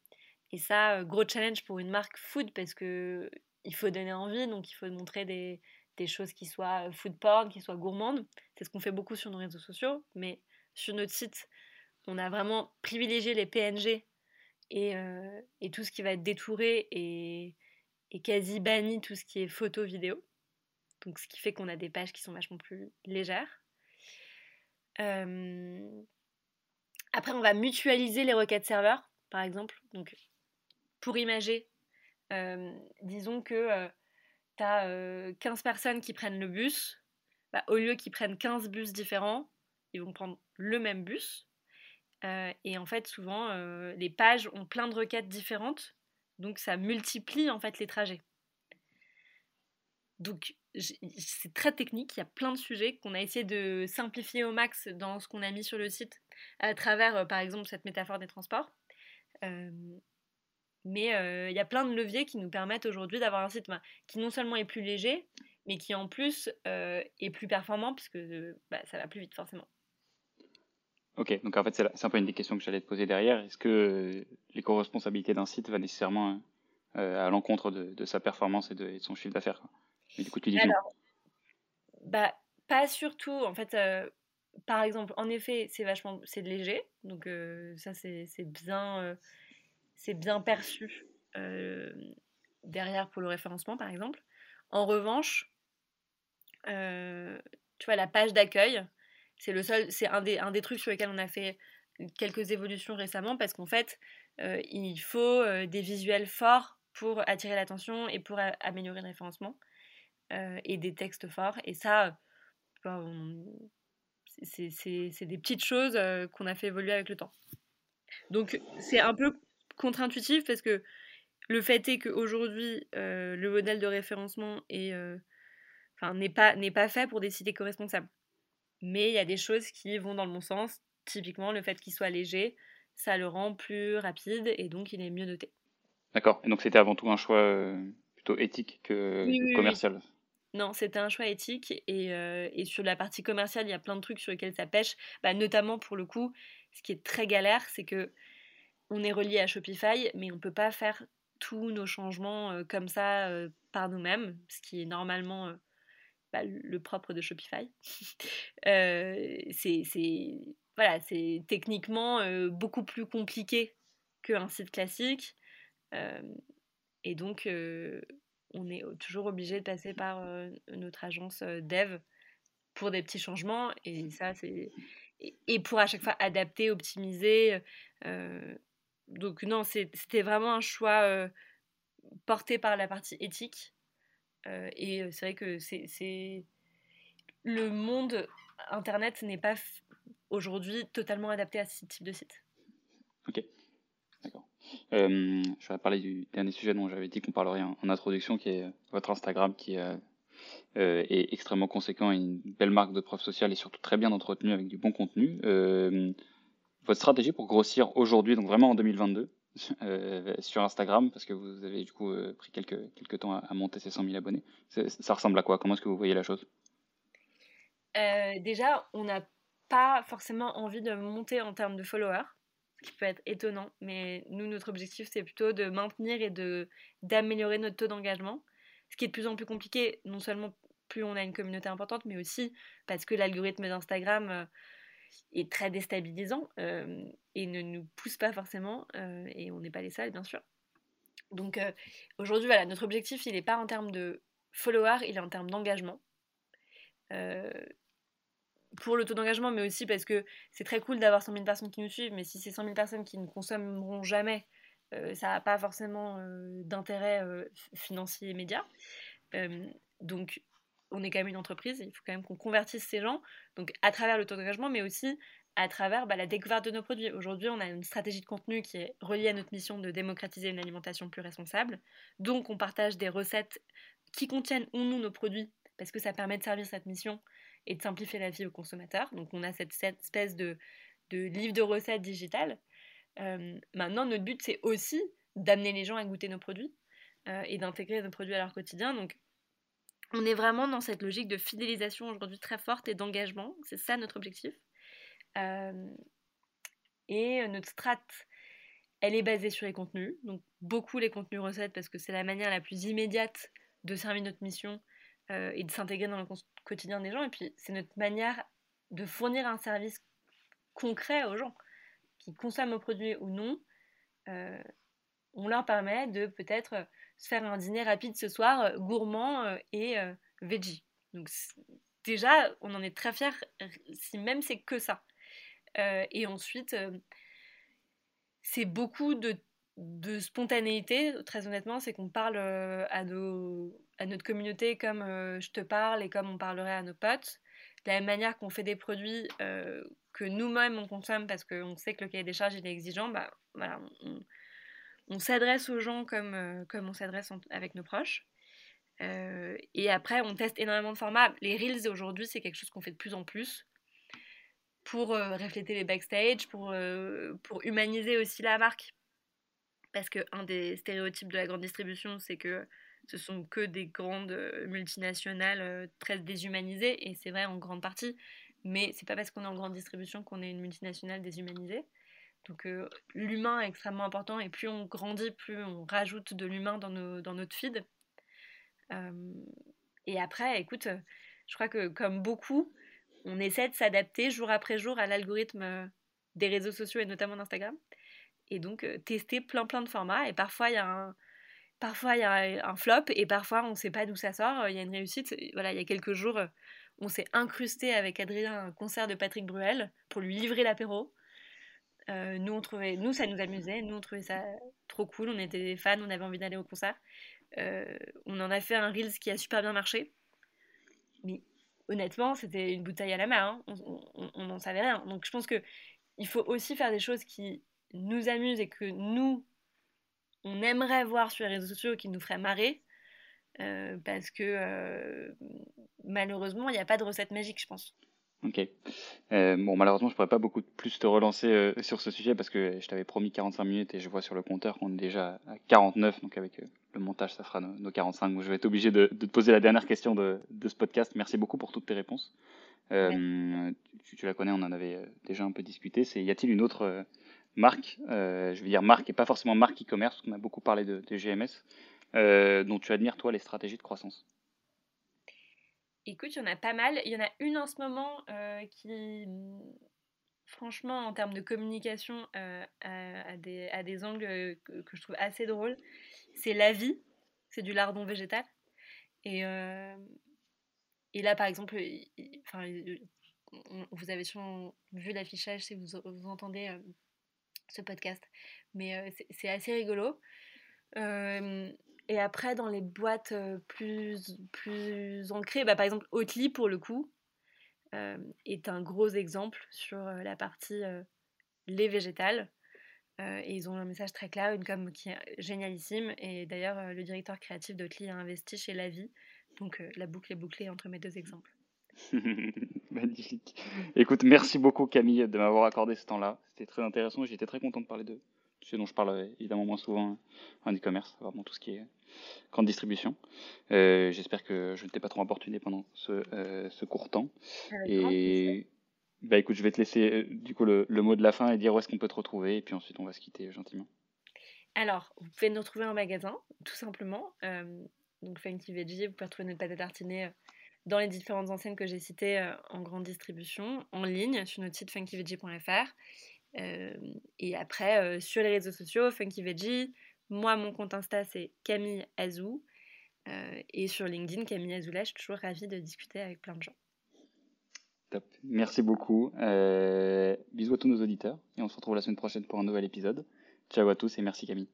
Et ça, euh, gros challenge pour une marque food parce que il faut donner envie, donc il faut montrer des, des choses qui soient food porn, qui soient gourmandes. C'est ce qu'on fait beaucoup sur nos réseaux sociaux, mais sur notre site, on a vraiment privilégié les PNG et, euh, et tout ce qui va être détouré et, et, quasi banni tout ce qui est photo, vidéo. Donc ce qui fait qu'on a des pages qui sont vachement plus légères. Euh, après, on va mutualiser les requêtes serveurs, par exemple. Donc, pour imager, euh, disons que tu as 15 personnes qui prennent le bus. Bah, au lieu qu'ils prennent 15 bus différents, ils vont prendre le même bus. Euh, et en fait, souvent, euh, les pages ont plein de requêtes différentes. Donc, ça multiplie en fait les trajets. Donc, c'est très technique. Il y a plein de sujets qu'on a essayé de simplifier au max dans ce qu'on a mis sur le site à travers, euh, par exemple, cette métaphore des transports. Mais il y a plein de leviers qui nous permettent aujourd'hui d'avoir un site bah, qui non seulement est plus léger, mais qui en plus est plus performant, puisque bah, ça va plus vite forcément. Ok, donc en fait c'est un peu une des questions que j'allais te poser derrière. Est-ce que l'éco-responsabilité d'un site va nécessairement à l'encontre de, sa performance et de, son chiffre d'affaires du coup tu dis Alors, bah, pas surtout. En fait, par exemple, en effet, c'est vachement, c'est léger, donc euh, ça c'est bien, euh, c'est bien perçu euh, derrière pour le référencement, par exemple. En revanche, tu vois la page d'accueil, c'est le seul, c'est un des, un des trucs sur lesquels on a fait quelques évolutions récemment parce qu'en fait, il faut des visuels forts pour attirer l'attention et pour améliorer le référencement et des textes forts. Et ça, on, c'est des petites choses euh, qu'on a fait évoluer avec le temps. Donc c'est un peu contre-intuitif parce que le fait est qu'aujourd'hui, euh, le modèle de référencement euh, n'est pas, pas fait pour des sites éco-responsables. Mais il y a des choses qui vont dans le bon sens. Typiquement, le fait qu'il soit léger, ça le rend plus rapide et donc il est mieux noté. D'accord. Et donc c'était avant tout un choix plutôt éthique que commercial? Non, c'était un choix éthique euh, et, sur la partie commerciale, il y a plein de trucs sur lesquels ça pêche. Bah, notamment pour le coup, ce qui est très galère, c'est que on est relié à Shopify, mais on ne peut pas faire tous nos changements euh, comme ça euh, par nous-mêmes, ce qui est normalement bah, le propre de Shopify. (laughs) c'est voilà, c'est techniquement beaucoup plus compliqué qu'un site classique. et donc, on est toujours obligé de passer par notre agence dev pour des petits changements. Et ça, c'est. Et pour à chaque fois adapter, optimiser. donc, non, c'était vraiment un choix porté par la partie éthique. Et c'est vrai que c'est. Le monde Internet n'est pas aujourd'hui totalement adapté à ce type de site. Ok, d'accord. Euh, je vais parler du dernier sujet dont j'avais dit qu'on parlerait en, introduction, qui est votre Instagram, qui euh, euh, est extrêmement conséquent et une belle marque de preuve sociale et surtout très bien entretenu avec du bon contenu. votre stratégie pour grossir aujourd'hui, donc vraiment en 2022, (laughs) sur Instagram, parce que vous avez du coup pris quelques, quelques temps à, monter ces 100 000 abonnés, ça ressemble à quoi? Comment est-ce que vous voyez la chose? Déjà, on n'a pas forcément envie de monter en termes de followers qui peut être étonnant, mais nous, notre objectif, c'est plutôt de maintenir et d'améliorer notre taux d'engagement, ce qui est de plus en plus compliqué, non seulement plus on a une communauté importante, mais aussi parce que l'algorithme d'Instagram euh, est très déstabilisant euh, et ne nous pousse pas forcément, euh, et on n'est pas les seuls, bien sûr. Donc aujourd'hui, voilà, notre objectif, il n'est pas en termes de followers, il est en termes d'engagement pour le taux d'engagement, mais aussi parce que c'est très cool d'avoir 100 000 personnes qui nous suivent, mais si c'est 100 000 personnes qui ne consommeront jamais, euh, ça n'a pas forcément euh, d'intérêt euh, financier immédiat. donc, on est quand même une entreprise, il faut quand même qu'on convertisse ces gens, donc à travers le taux d'engagement, mais aussi à travers bah, la découverte de nos produits. Aujourd'hui, on a une stratégie de contenu qui est reliée à notre mission de démocratiser une alimentation plus responsable. Donc, on partage des recettes qui contiennent ou non nos produits, parce que ça permet de servir cette mission et de simplifier la vie aux consommateurs. Donc on a cette, espèce de, livre de recettes digital. Euh, maintenant, notre but, c'est aussi d'amener les gens à goûter nos produits euh, et d'intégrer nos produits à leur quotidien. On est vraiment dans cette logique de fidélisation aujourd'hui très forte et d'engagement. C'est ça notre objectif. Euh, et notre strat, elle est basée sur les contenus. Donc beaucoup les contenus recettes parce que c'est la manière la plus immédiate de servir notre mission et de s'intégrer dans le quotidien des gens. Et puis, c'est notre manière de fournir un service concret aux gens qui consomment nos produits ou non. Euh, on leur permet de peut-être se faire un dîner rapide ce soir, euh, gourmand euh, et veggie. Donc, déjà, on en est très fiers, si même c'est que ça. et ensuite, c'est beaucoup de de spontanéité, très honnêtement, c'est qu'on parle à, à notre communauté comme je te parle et comme on parlerait à nos potes. De la même manière qu'on fait des produits que nous-mêmes on consomme parce qu'on sait que le cahier des charges est exigeant, bah, voilà, s'adresse aux gens comme, comme on s'adresse avec nos proches. et après, on teste énormément de formats. Les Reels aujourd'hui, c'est quelque chose qu'on fait de plus en plus pour refléter les backstage, pour, humaniser aussi la marque parce qu'un des stéréotypes de la grande distribution, c'est que ce sont que des grandes euh, multinationales euh, très déshumanisées, et c'est vrai en grande partie, mais c'est pas parce qu'on est en grande distribution qu'on est une multinationale déshumanisée. Donc euh, l'humain est extrêmement important, et plus on grandit, plus on rajoute de l'humain dans, dans notre feed. et après, écoute, je crois que comme beaucoup, on essaie de s'adapter jour après jour à l'algorithme des réseaux sociaux et notamment d'Instagram et donc euh, tester plein plein de formats. Et parfois il y a un, y a un flop et parfois on ne sait pas d'où ça sort. Il y a une réussite. Voilà, il y a quelques jours, on s'est incrusté avec Adrien un concert de Patrick Bruel pour lui livrer l'apéro. Euh, nous, on trouvait, nous, ça nous amusait. Nous, on trouvait ça trop cool. On était des fans, on avait envie d'aller au concert. Euh, on en a fait un Reels qui a super bien marché. Mais honnêtement, c'était une bouteille à la main. Hein. On n'en savait rien. Donc, je pense que il faut aussi faire des choses qui nous amuse et que nous, on aimerait voir sur les réseaux sociaux qui nous ferait marrer, euh, parce que malheureusement, il n'y a pas de recette magique, je pense. Ok. Euh, bon, malheureusement, je pourrais pas beaucoup plus te relancer sur ce sujet parce que je t'avais promis 45 minutes et je vois sur le compteur qu'on est déjà à 49. Donc, avec le montage, ça fera nos, 45. Donc, je vais être obligé de, te poser la dernière question de, ce podcast. Merci beaucoup pour toutes tes réponses. Tu, tu, la connais, on en avait déjà un peu discuté. C'est y a-t-il une autre marque, euh, je veux dire marque et pas forcément marque e-commerce, parce qu'on a beaucoup parlé de, GMS, euh, dont tu admires toi les stratégies de croissance? Écoute, il y en a pas mal. Il y en a une en ce moment euh, qui franchement, en termes de communication, des, à, des, angles que, je trouve assez drôles. C'est la vie, c'est du lardon végétal. Et, et là, par exemple, vous avez sûrement vu l'affichage si vous entendez ce podcast, mais c'est assez rigolo. Et après, dans les boîtes plus, plus ancrées, bah, par exemple, Oatly, pour le coup, est un gros exemple sur la partie lait végétal. et ils ont un message très clair, une com qui est génialissime. Et d'ailleurs, le directeur créatif d'Oatly a investi chez La Vie donc euh, la boucle est bouclée entre mes deux exemples. (laughs) Magnifique. Écoute, merci beaucoup Camille de m'avoir accordé ce temps-là. C'était très intéressant. J'étais très content de parler de ce dont je parle évidemment moins souvent en e-commerce, vraiment tout ce qui est grande distribution. Euh, j'espère que je ne t'ai pas trop importuné pendant ce, euh, ce court temps. et bah écoute, je vais te laisser du coup le, mot de la fin et dire où est-ce qu'on peut te retrouver, et puis ensuite on va se quitter gentiment. Alors, vous pouvez nous retrouver en magasin, tout simplement donc Funky Veggie. Vous pouvez retrouver notre pâte à tartiner euh, dans les différentes enseignes que j'ai citées euh, en grande distribution, en ligne sur notre site funkyveggie.fr. Et après, sur les réseaux sociaux, Funky Veggie. Moi, mon compte Insta, c'est Camille Azou. et sur LinkedIn, Camille Azoula. Je suis toujours ravie de discuter avec plein de gens. Top. Merci beaucoup. bisous à tous nos auditeurs. Et on se retrouve la semaine prochaine pour un nouvel épisode. Ciao à tous et merci Camille.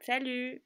Salut